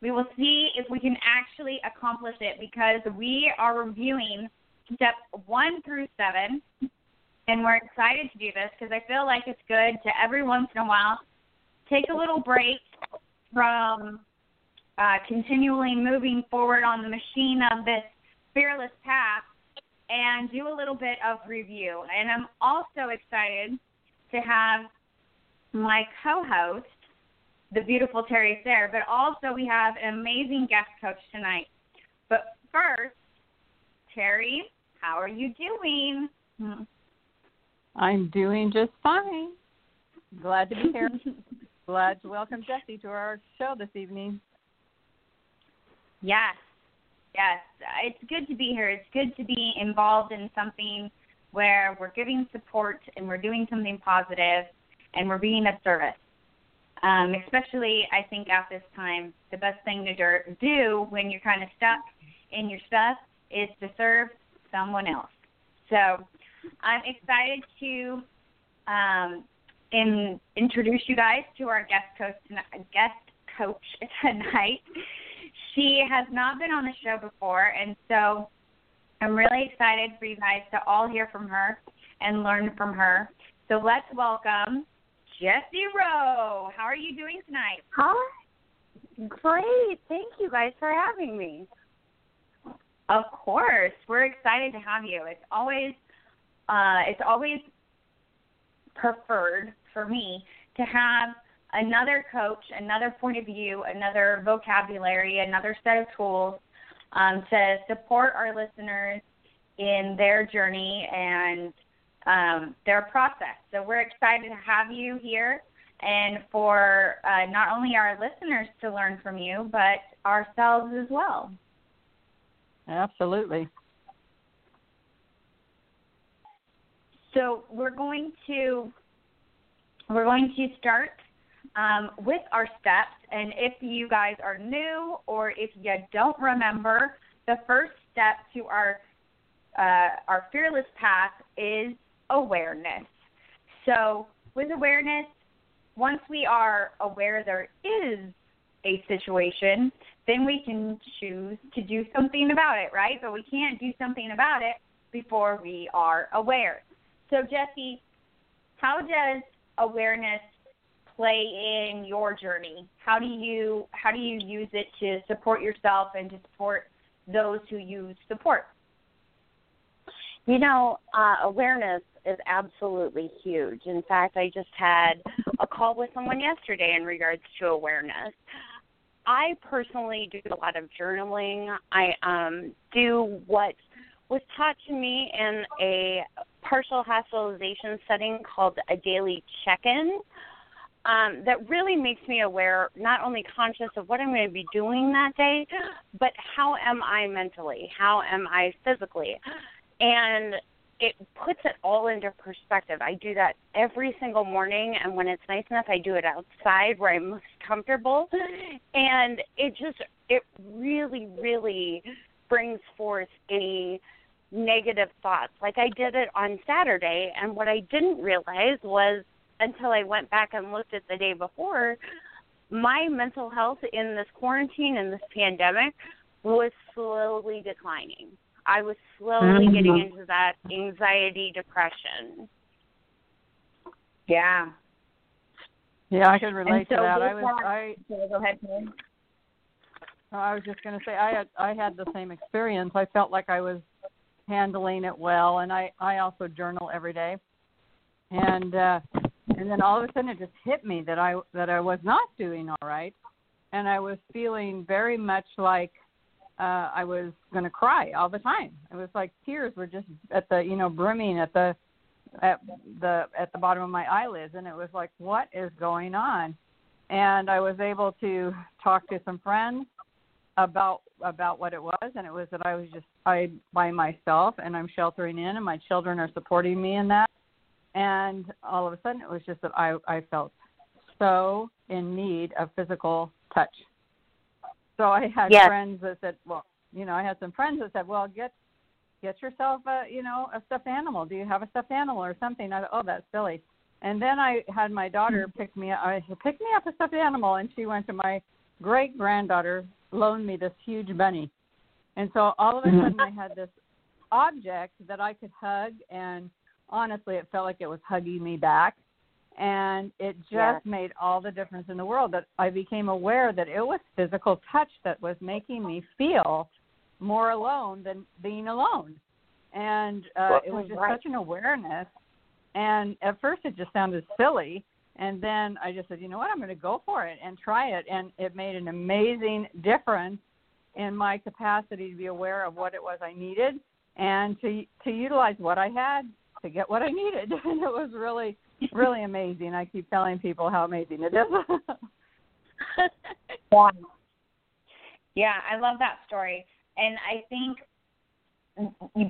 We will see if we can actually accomplish it because we are reviewing steps 1 through 7 and we're excited to do this because I feel like it's good to every once in a while take a little break from uh, continually moving forward on the machine of this fearless path and do a little bit of review. And I'm also excited to have my co host, the beautiful Terry Sayer, but also we have an amazing guest coach tonight. But first, Terry, how are you doing? Hmm. I'm doing just fine. Glad to be here. Glad to welcome Jesse to our show this evening. Yes, yes. It's good to be here. It's good to be involved in something where we're giving support and we're doing something positive and we're being of service. Um, especially, I think at this time, the best thing to do when you're kind of stuck in your stuff is to serve someone else. So I'm excited to um, in, introduce you guys to our guest coach guest coach tonight. She has not been on the show before, and so I'm really excited for you guys to all hear from her and learn from her. So let's welcome Jessie Rowe. How are you doing tonight? Hi. Great. Thank you guys for having me. Of course. We're excited to have you. It's always uh, it's always preferred for me to have another coach, another point of view, another vocabulary, another set of tools um, to support our listeners in their journey and um, their process. So we're excited to have you here and for uh, not only our listeners to learn from you, but ourselves as well. Absolutely. So we're going to we're going to start um, with our steps. And if you guys are new or if you don't remember, the first step to our uh, our fearless path is awareness. So with awareness, once we are aware there is a situation, then we can choose to do something about it, right? But we can't do something about it before we are aware. So, Jesse, how does awareness play in your journey? How do you how do you use it to support yourself and to support those who you support? You know, uh, awareness is absolutely huge. In fact, I just had a call with someone yesterday in regards to awareness. I personally do a lot of journaling. I um, do what was taught to me in a partial hospitalization setting called a daily check in. Um, that really makes me aware, not only conscious of what I'm going to be doing that day, but how am I mentally? How am I physically? And it puts it all into perspective. I do that every single morning, and when it's nice enough, I do it outside where I'm most comfortable. And it just, it really, really brings forth any negative thoughts. Like I did it on Saturday, and what I didn't realize was until I went back and looked at the day before, my mental health in this quarantine and this pandemic was slowly declining. I was slowly mm-hmm. getting into that anxiety depression. Yeah. Yeah, I can relate so to that. I was that, I go ahead. I was just going to say I had I had the same experience. I felt like I was handling it well, and I I also journal every day, and uh, and then all of a sudden it just hit me that I that I was not doing all right, and I was feeling very much like uh, I was going to cry all the time. It was like tears were just at the you know brimming at the at the at the bottom of my eyelids, and it was like what is going on? and I was able to talk to some friends about about what it was and it was that I was just I by myself and I'm sheltering in and my children are supporting me in that and all of a sudden it was just that I I felt so in need of physical touch. So I had Yes. friends that said, well, you know, I had some friends that said, well, get get yourself a you know a stuffed animal. Do you have a stuffed animal or something? I thought, oh, that's silly. And then I had my daughter mm-hmm. pick me up. I said, pick me up a stuffed animal, and she went to my great granddaughter loaned me this huge bunny, and so all of a mm-hmm. sudden I had this object that I could hug, and honestly, it felt like it was hugging me back, and it just Yes. made all the difference in the world. That I became aware that it was physical touch that was making me feel more alone than being alone, and uh, it was just Right. such an awareness. And at first, it just sounded silly. And then I just said, you know what, I'm going to go for it and try it. And it made an amazing difference in my capacity to be aware of what it was I needed and to to utilize what I had to get what I needed. And it was really really amazing. I keep telling people how amazing it is. Yeah. Yeah, I love that story. And I think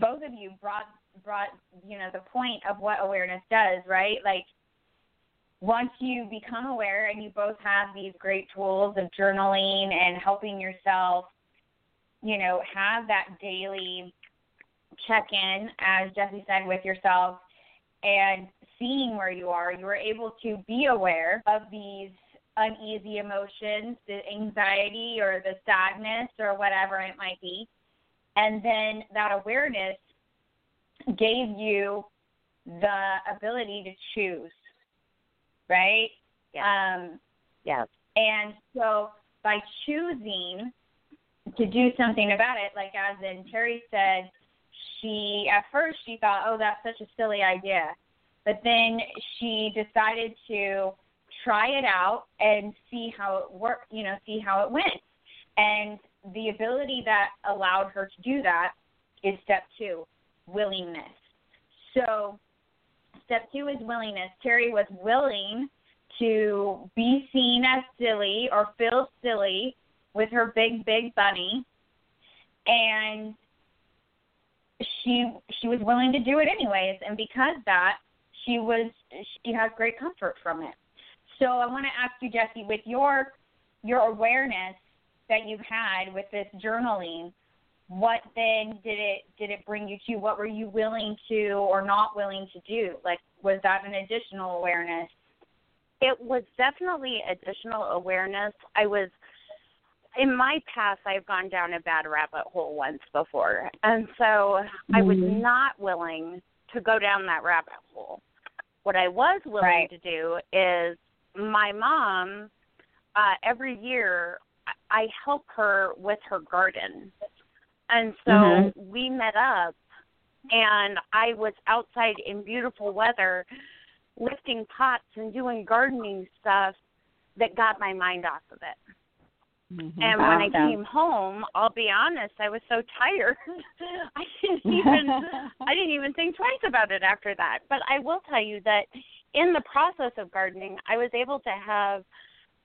both of you brought brought, you know, the point of what awareness does, right? Like once you become aware and you both have these great tools of journaling and helping yourself, you know, have that daily check in, as Jesse said, with yourself and seeing where you are, you are able to be aware of these uneasy emotions, the anxiety or the sadness or whatever it might be. And then that awareness gave you the ability to choose, right? Um, yes. and so by choosing to do something about it, like as in Terry said, she at first she thought, oh, that's such a silly idea, but then she decided to try it out and see how it worked, you know, see how it went. And the ability that allowed her to do that is step two, willingness. So step two is willingness. Terry was willing to be seen as silly or feel silly with her big, big bunny. And she she was willing to do it anyways and because that she was she has great comfort from it so i want to ask you jesse with your your awareness that you've had with this journaling what then did it did it bring you to what were you willing to or not willing to do like was that an additional awareness It was definitely additional awareness. I was in my past I've gone down a bad rabbit hole once before. And so I was mm-hmm. not willing to go down that rabbit hole. What I was willing Right. to do is my mom uh every year I- help her with her garden. And so Mhm. we met up and I was outside in beautiful weather lifting pots and doing gardening stuff that got my mind off of it. Mm-hmm. And when I came home, I'll be honest, I was so tired. I didn't even I didn't even think twice about it after that. But I will tell you that in the process of gardening, I was able to have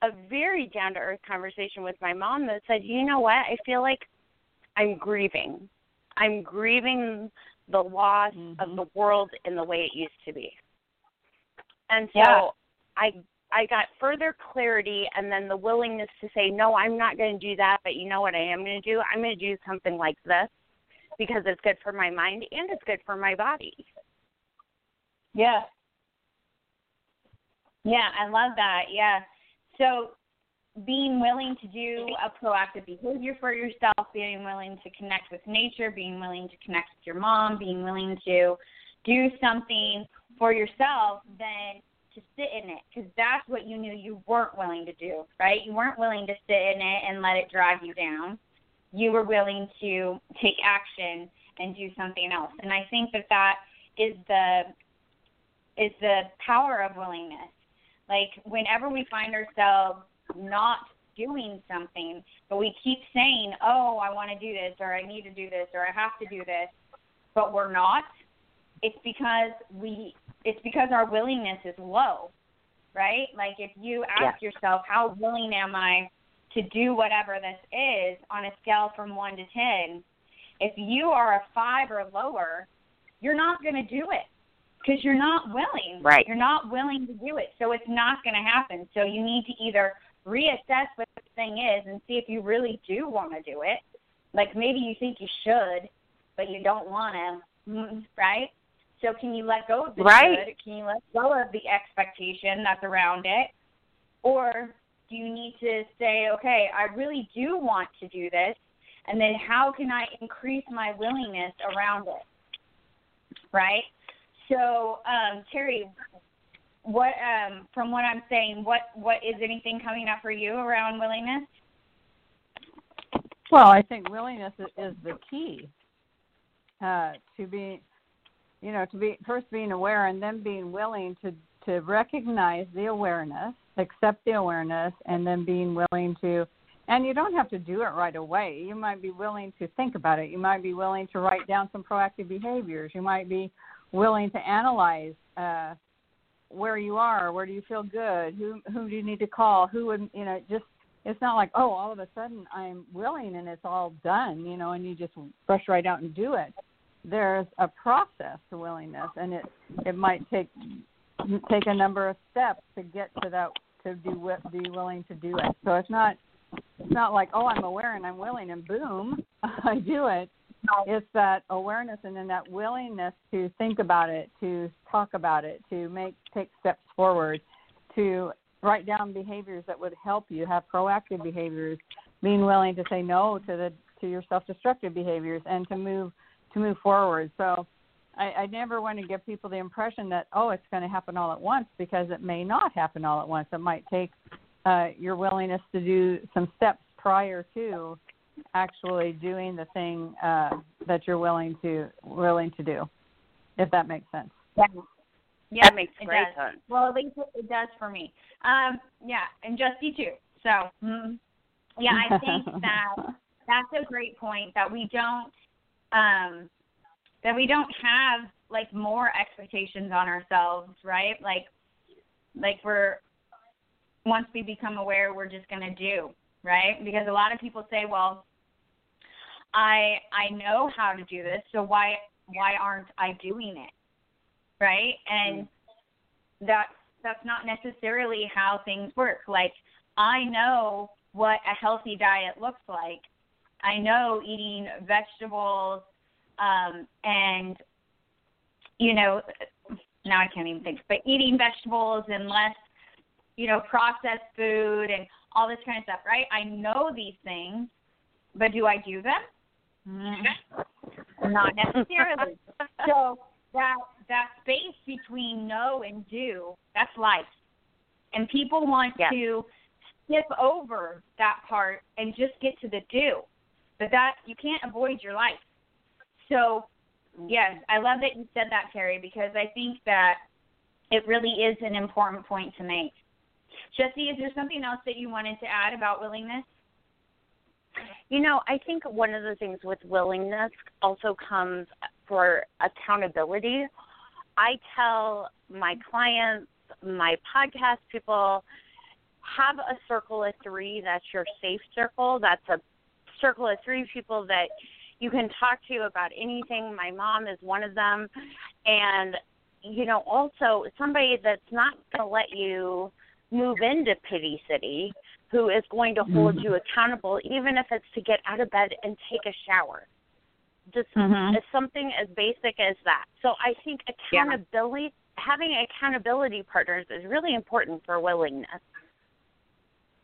a very down to earth conversation with my mom that said, "You know what? I feel like I'm grieving. I'm grieving the loss of Mhm. the world in the way it used to be." And so Yeah. I I got further clarity and then the willingness to say, no, I'm not going to do that, but you know what I am going to do? I'm going to do something like this because it's good for my mind and it's good for my body. Yeah. Yeah, I love that. Yeah. So being willing to do a proactive behavior for yourself, being willing to connect with nature, being willing to connect with your mom, being willing to do something for yourself, then to sit in it because that's what you knew you weren't willing to do, right? You weren't willing to sit in it and let it drag you down. You were willing to take action and do something else. And I think that that is the is the power of willingness. Like whenever we find ourselves not doing something, but we keep saying, "Oh, I want to do this," or "I need to do this," or "I have to do this," but we're not, it's because we it's because our willingness is low. right? Like if you ask yourself, how willing am I to do whatever this is on a scale from one to ten? If you are a five or lower, you're not going to do it because you're not willing. Right. You're not willing to do it, so it's not going to happen. So you need to either reassess what the thing is and see if you really do want to do it. Like maybe you think you should, but you don't want to, mm-hmm, right? So can you let go of the Right. should? Can you let go of the expectation that's around it? Or do you need to say, okay, I really do want to do this, and then how can I increase my willingness around it? Right? So, um, Terry, what um, from what I'm saying, what what is anything coming up for you around willingness? Well, I think willingness i- is the key uh, to be, you know, to be first being aware and then being willing to to recognize the awareness, accept the awareness, and then being willing to. And you don't have to do it right away. You might be willing to think about it. You might be willing to write down some proactive behaviors. You might be willing to analyze uh, where you are. Where do you feel good? Who who do you need to call? Who would you know just it's not like oh all of a sudden i'm willing and it's all done you know and you just rush right out and do it there's a process to willingness and it it might take take a number of steps to get to that to be be willing to do it. So it's not it's not like oh i'm aware and i'm willing and boom i do it. It's that awareness and then that willingness to think about it to talk about it to make take steps forward to write down behaviors that would help you have proactive behaviors being willing to say no to the to your self-destructive behaviors and to move to move forward so I, I never want to give people the impression that oh it's going to happen all at once because it may not happen all at once it might take uh, your willingness to do some steps prior to actually doing the thing uh, that you're willing to willing to do if that makes sense Yeah. Yeah, that makes great does. sense. Well, at least it, it does for me. Um, yeah, and Justy too. So, mm, yeah, I think that that's a great point that we don't um that we don't have like more expectations on ourselves, right? Like like we're once we become aware we're just going to do, right? Because a lot of people say, "Well, I I know how to do this, so why why aren't I doing it?" Right? And that's that's not necessarily how things work. Like I know what a healthy diet looks like. I know eating vegetables um and you know now I can't even think, but eating vegetables and less, you know, processed food and all this kind of stuff, right? I know these things, but do I do them? Not necessarily. so that that space between know and do, that's life. And people want Yeah. to skip over that part and just get to the do. But that you can't avoid your life. So mm-hmm. yes, I love that you said that, Carrie, because I think that it really is an important point to make. Jesse, is there something else that you wanted to add about willingness? You know, I think one of the things with willingness also comes for accountability. I tell my clients, my podcast people, have a circle of three that's your safe circle. That's a circle of three people that you can talk to about anything. My mom is one of them. And, you know, also somebody that's not going to let you move into Pity City, who is going to hold you accountable, even if it's to get out of bed and take a shower. Just Mhm. something as basic as that. So I think accountability, having accountability partners is really important for willingness.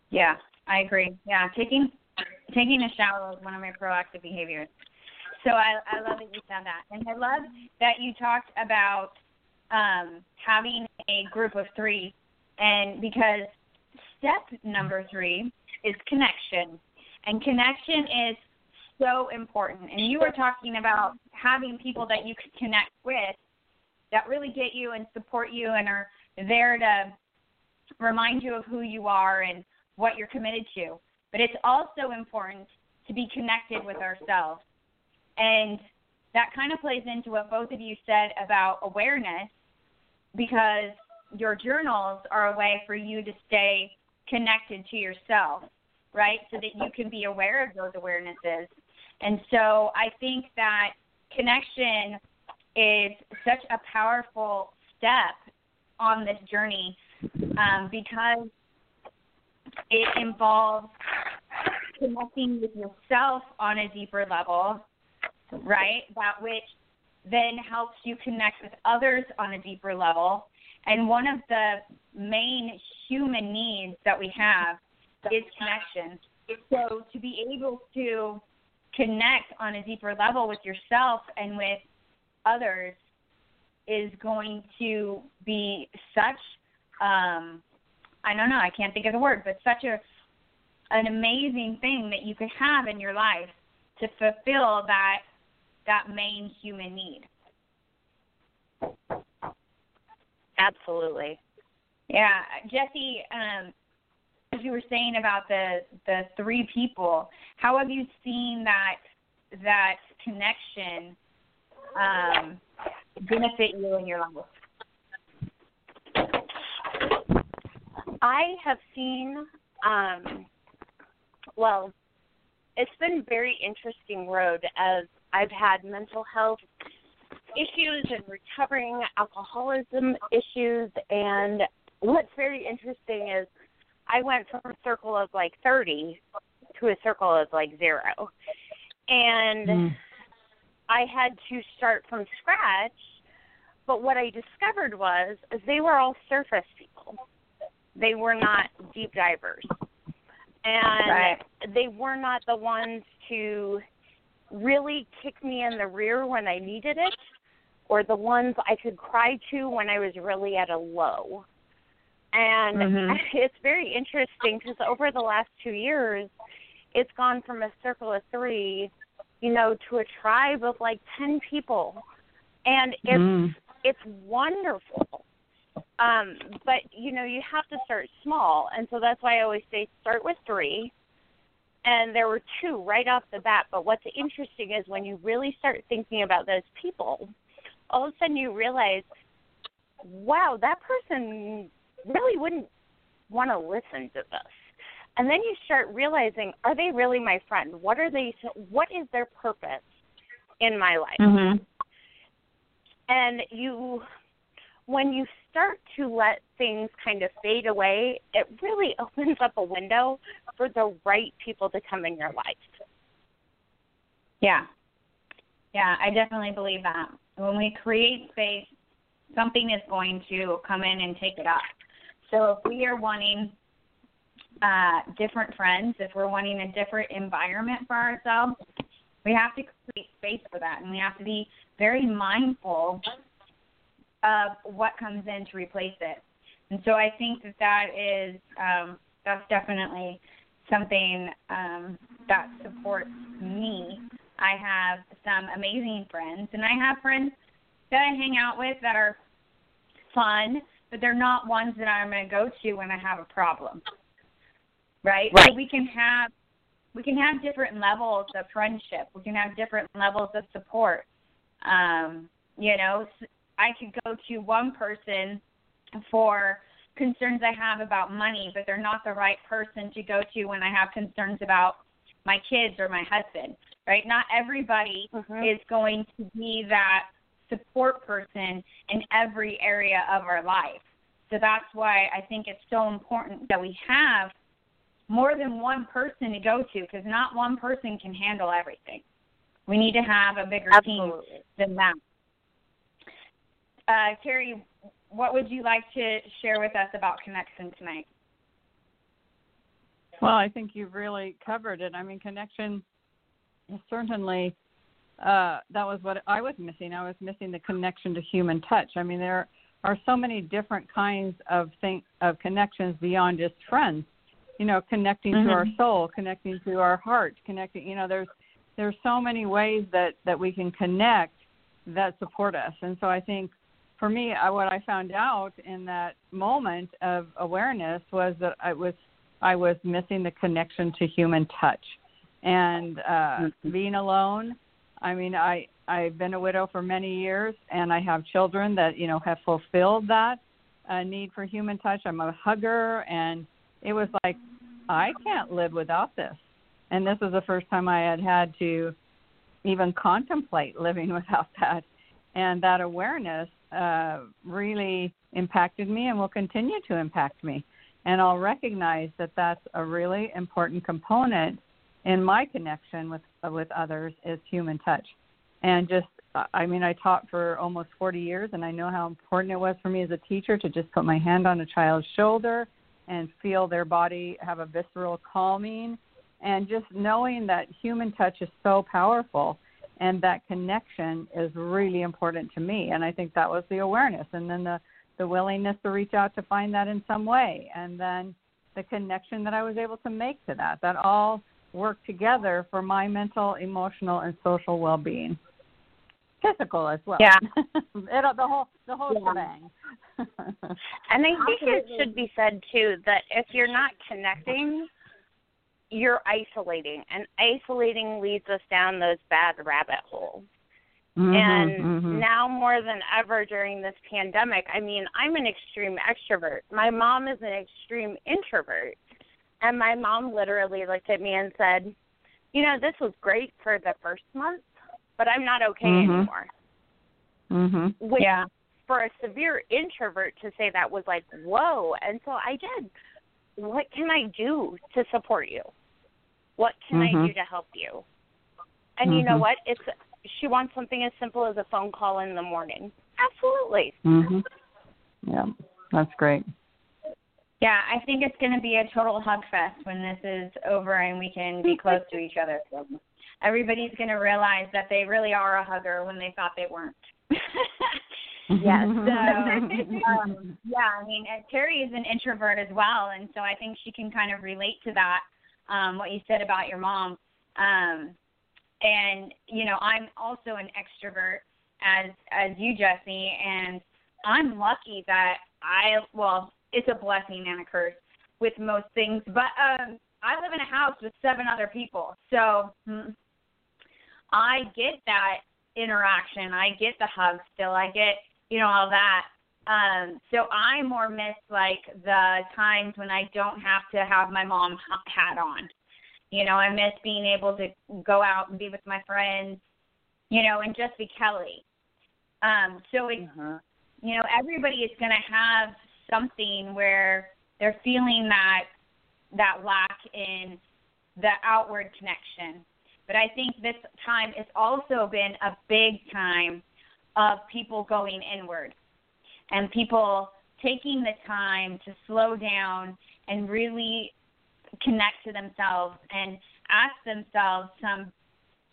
Yeah, I agree. Yeah, taking taking a shower is one of my proactive behaviors. So I I love that you found that, and I love that you talked about um, having a group of three, and because step number three is connection, and connection is so important. And you were talking about having people that you can connect with that really get you and support you and are there to remind you of who you are and what you're committed to. But it's also important to be connected with ourselves. And that kind of plays into what both of you said about awareness because your journals are a way for you to stay connected to yourself, right? So that you can be aware of those awarenesses. And so I think that connection is such a powerful step on this journey um, because it involves connecting with yourself on a deeper level, right? That which then helps you connect with others on a deeper level. And one of the main human needs that we have is connection. So to be able to connect on a deeper level with yourself and with others is going to be such um I don't know, I can't think of the word, but such a an amazing thing that you could have in your life to fulfill that that main human need. Absolutely. Yeah, Jesse, um, as you were saying about the the three people, how have you seen that that connection um, benefit you in your life? I have seen, um, well, it's been very interesting road as I've had mental health issues and recovering alcoholism issues. And what's very interesting is I went from a circle of like 30 to a circle of like zero. And mm. I had to start from scratch. But what I discovered was they were all surface people. They were not deep divers. And right. they were not the ones to really kick me in the rear when I needed it or the ones I could cry to when I was really at a low. And mm-hmm. it's very interesting because over the last two years, it's gone from a circle of three, you know, to a tribe of like ten people, and it's mm. it's wonderful. Um, but you know, you have to start small, and so that's why I always say start with three. And there were two right off the bat. But what's interesting is when you really start thinking about those people, all of a sudden you realize, wow, that person really wouldn't want to listen to this. And then you start realizing, are they really my friend? What are they? What is their purpose in my life? Mm-hmm. And you, when you start to let things kind of fade away, it really opens up a window for the right people to come in your life. Yeah. Yeah, I definitely believe that. When we create space, something is going to come in and take it up. So if we are wanting uh, different friends, if we're wanting a different environment for ourselves, we have to create space for that, and we have to be very mindful of what comes in to replace it. And so I think that that is um, that's definitely something um, that supports me. I have some amazing friends, and I have friends that I hang out with that are fun but they're not ones that I'm going to go to when I have a problem. Right? right? So we can have we can have different levels of friendship. We can have different levels of support. Um, you know, I could go to one person for concerns I have about money, but they're not the right person to go to when I have concerns about my kids or my husband. Right? Not everybody mm-hmm. is going to be that support person in every area of our life. So that's why I think it's so important that we have more than one person to go to because not one person can handle everything. We need to have a bigger Absolutely. team than that. Uh, Carrie, what would you like to share with us about connection tonight? Well, I think you've really covered it. I mean, connection certainly uh, that was what I was missing. I was missing the connection to human touch. I mean, there are so many different kinds of thing of connections beyond just friends. You know, connecting mm-hmm. to our soul, connecting to our heart, connecting. You know, there's there's so many ways that that we can connect that support us. And so I think for me, I, what I found out in that moment of awareness was that I was I was missing the connection to human touch, and uh, mm-hmm. being alone I mean, I I've been a widow for many years, and I have children that you know have fulfilled that a need for human touch. I'm a hugger, and it was like I can't live without this. And this was the first time I had had to even contemplate living without that. And that awareness uh, really impacted me and will continue to impact me. And I'll recognize that that's a really important component in my connection with with others is human touch. And just I mean, I taught for almost 40 years, and I know how important it was for me as a teacher to just put my hand on a child's shoulder and feel their body have a visceral calming. And just knowing that human touch is so powerful and that connection is really important to me. And I think that was the awareness. And then the, the willingness to reach out to find that in some way. And then the connection that I was able to make to that. That all worked together for my mental, emotional, and social well being physical as well. Yeah. it, the whole the whole yeah. shebang. and I think it should be said too that if you're not connecting, you're isolating, and isolating leads us down those bad rabbit holes. Mm-hmm, and mm-hmm. now more than ever during this pandemic, I mean, I'm an extreme extrovert. My mom is an extreme introvert. And my mom literally looked at me and said, You know, this was great for the first month, but I'm not okay Mhm. anymore. Mhm. Which Yeah. for a severe introvert to say that was like, whoa. And so I did. What can I do to support you? What can I Mhm. do to help you? And you know Mhm. what? It's she wants something as simple as a phone call in the morning. Absolutely. Mhm. Yeah, that's great. Yeah, I think it's going to be a total hug fest when this is over and we can be close to each other. Everybody's going to realize that they really are a hugger when they thought they weren't. yes. So, um, yeah, I mean, and Terry is an introvert as well, and so I think she can kind of relate to that. Um, what you said about your mom, um, and you know, I'm also an extrovert as as you, Jesse, and I'm lucky that I well, it's a blessing and a curse with most things, but um, I live in a house with seven other people, so I get that interaction. I get the hug still. I get you know all that. Um, so I more miss like the times when I don't have to have my mom hat on. You know, I miss being able to go out and be with my friends. You know, and just be Kelly. Um, so it, you know, everybody is going to have something where they're feeling that that lack in the outward connection. But I think this time has also been a big time of people going inward and people taking the time to slow down and really connect to themselves and ask themselves some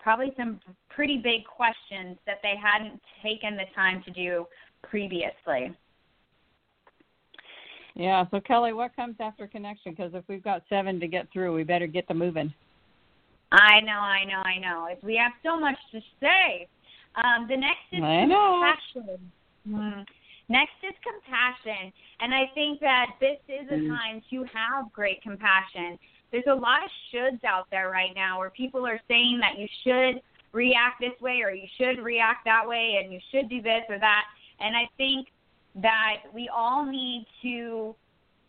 probably some pretty big questions that they hadn't taken the time to do previously. Yeah. So Kelly, what comes after connection? Because if we've got seven to get through, we better get to moving. I know, I know, I know. If we have so much to say. Um, the next is I know. compassion. Mm. Next is compassion. And I think that this is a time to have great compassion. There's a lot of shoulds out there right now where people are saying that you should react this way or you should react that way and you should do this or that. And I think that we all need to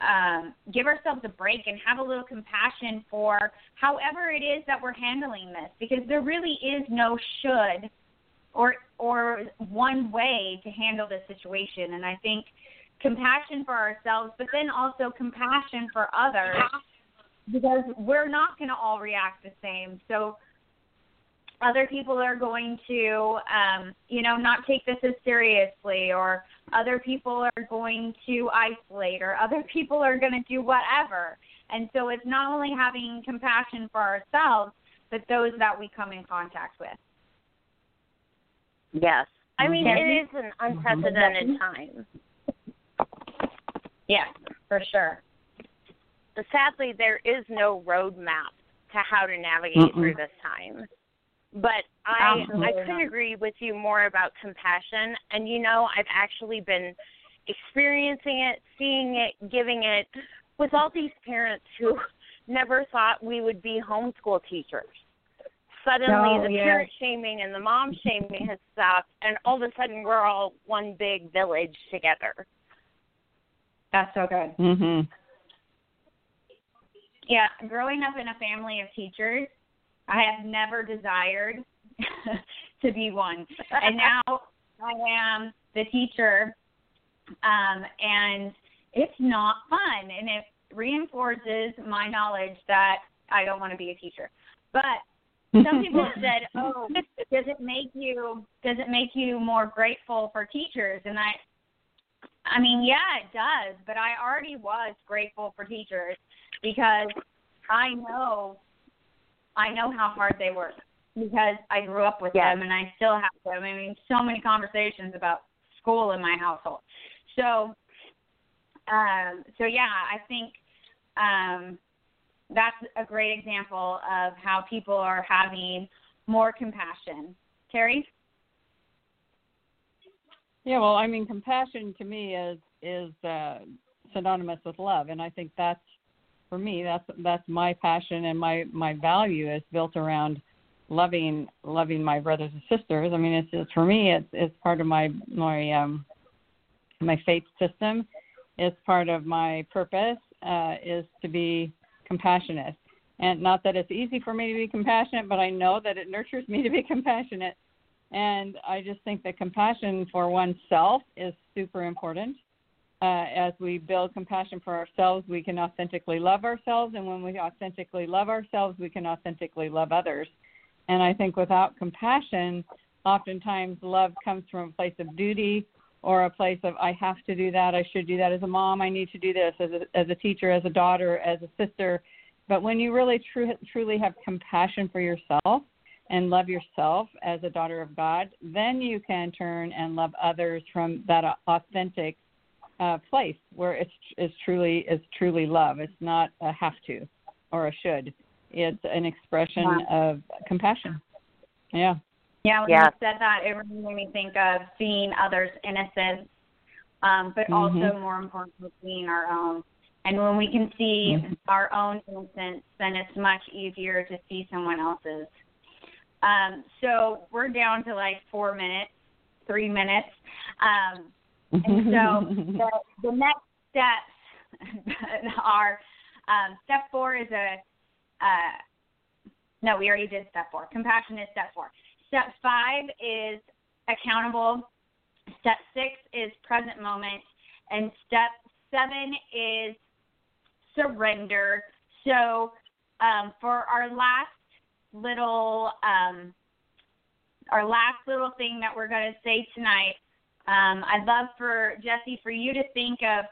um, give ourselves a break and have a little compassion for however it is that we're handling this because there really is no should or or one way to handle this situation. And I think compassion for ourselves but then also compassion for others because we're not going to all react the same. So other people are going to um you know not take this as seriously or other people are going to isolate or other people are going to do whatever. And so it's not only having compassion for ourselves but those that we come in contact with Yes. I mean, it mm-hmm. is an unprecedented time. yes for sure But Sadly, there is no roadmap to how to navigate Mm-mm. through this time. But I Absolutely I couldn't not. agree with you more about compassion. And you know, I've actually been experiencing it, seeing it, giving it with all these parents who never thought we would be homeschool teachers. Suddenly, Oh, the yes. parent shaming and the mom shaming has stopped, and all of a sudden, we're all one big village together. That's so good. Mhm. Yeah, growing up in a family of teachers, I have never desired to be one. And now I am the teacher um and it's not fun and it reinforces my knowledge that I don't want to be a teacher. But some people have said, "Oh, does it make you does it make you more grateful for teachers?" And I I mean, yeah, it does, but I already was grateful for teachers because I know I know how hard they work because I grew up with Yes. them and I still have them. I mean, so many conversations about school in my household. So um so yeah, I think um that's a great example of how people are having more compassion. Terry? Yeah, well, I mean, compassion to me is is uh, synonymous with love, and I think that's for me that's that's my passion and my my value is built around loving loving my brothers and sisters. I mean, it's just for me, it's it's part of my my um my faith system. It's part of my purpose uh, is to be compassionate, and not that it's easy for me to be compassionate, but I know that it nurtures me to be compassionate and I just think that compassion for oneself is super important. Uh, as we build compassion for ourselves, we can authentically love ourselves. And when we authentically love ourselves, we can authentically love others. And I think without compassion, oftentimes love comes from a place of duty or a place of, I have to do that. I should do that as a mom. I need to do this as a, as a teacher, as a daughter, as a sister. But when you really tru- truly have compassion for yourself, and love yourself as a daughter of God, then you can turn and love others from that authentic uh, place where it's is truly is truly love. It's not a have to or a should. It's an expression of compassion. Yeah. Yeah, when you said that, it really made me think of seeing others' innocence, um, but also Mhm. more importantly, seeing our own. And when we can see Mhm. our own innocence, then it's much easier to see someone else's. Um, so we're down to like four minutes, three minutes. Um, and so the, the next steps are um, step four is a uh, no, we already did step four. Compassion is step four. Step five is accountable. Step six is present moment, and step seven is surrender. So um, for our last little um, our last little thing that we're going to say tonight, um, I'd love for Jesse for you to think of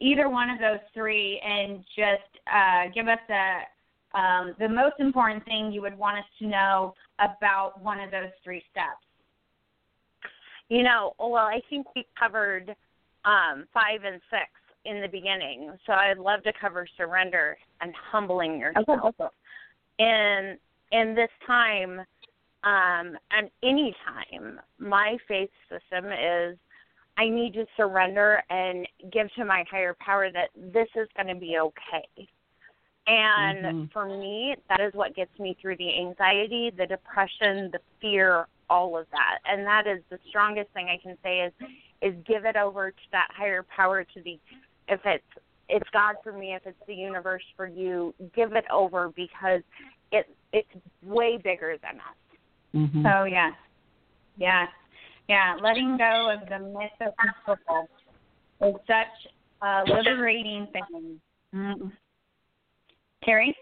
either one of those three and just uh, give us a um, the most important thing you would want us to know about one of those three steps. You know, well, I think we covered um, five and six in the beginning, so I'd love to cover surrender and humbling yourself. In in this time, um, and any time, my faith system is I need to surrender and give to my higher power that this is going to be okay. And Mhm. for me, that is what gets me through the anxiety, the depression, the fear, all of that. And that is the strongest thing I can say is is give it over to that higher power to the if it's it's God for me, if it's the universe for you, give it over because it it's way bigger than us. Mhm. So yeah, yeah, yeah. Letting go of the mythical is such a liberating thing. Mm. Terry,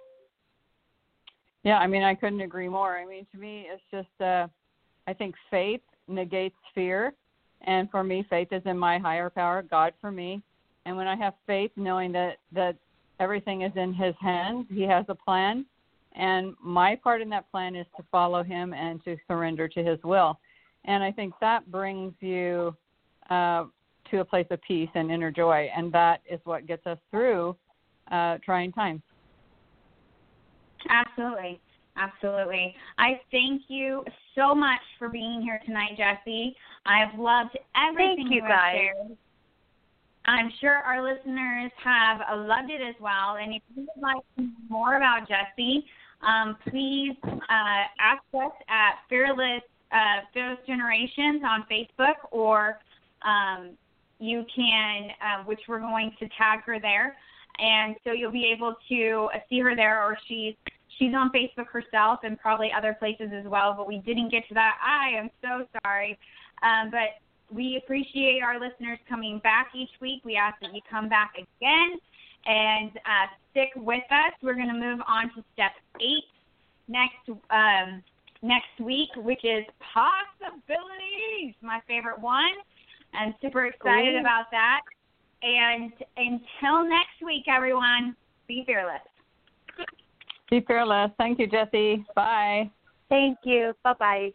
Yeah, I mean, I couldn't agree more. I mean, to me, it's just, uh, I think faith negates fear. And for me, faith is in my higher power, God for me. And when I have faith, knowing that, that everything is in His hands, He has a plan. And my part in that plan is to follow Him and to surrender to His will. And I think that brings you uh, to a place of peace and inner joy. And that is what gets us through uh, trying times. Absolutely, absolutely. I thank you so much for being here tonight, Jesse. I've loved everything you, have guys. shared. I'm sure our listeners have loved it as well. And if you would like to know more about Jesse, um, please uh, ask us at Fearless uh, Fearless Generations on Facebook, or um, you can, uh, which we're going to tag her there, and so you'll be able to uh, see her there, or she's she's on Facebook herself and probably other places as well. But we didn't get to that. I am so sorry, um, but we appreciate our listeners coming back each week. We ask that you come back again and uh, stick with us. We're going to move on to step eight next um, next week, which is possibilities. My favorite one. I'm super excited Ooh. about that. And until next week, everyone, be fearless. Be fearless. Thank you, Jesse. Bye. Thank you. Bye bye.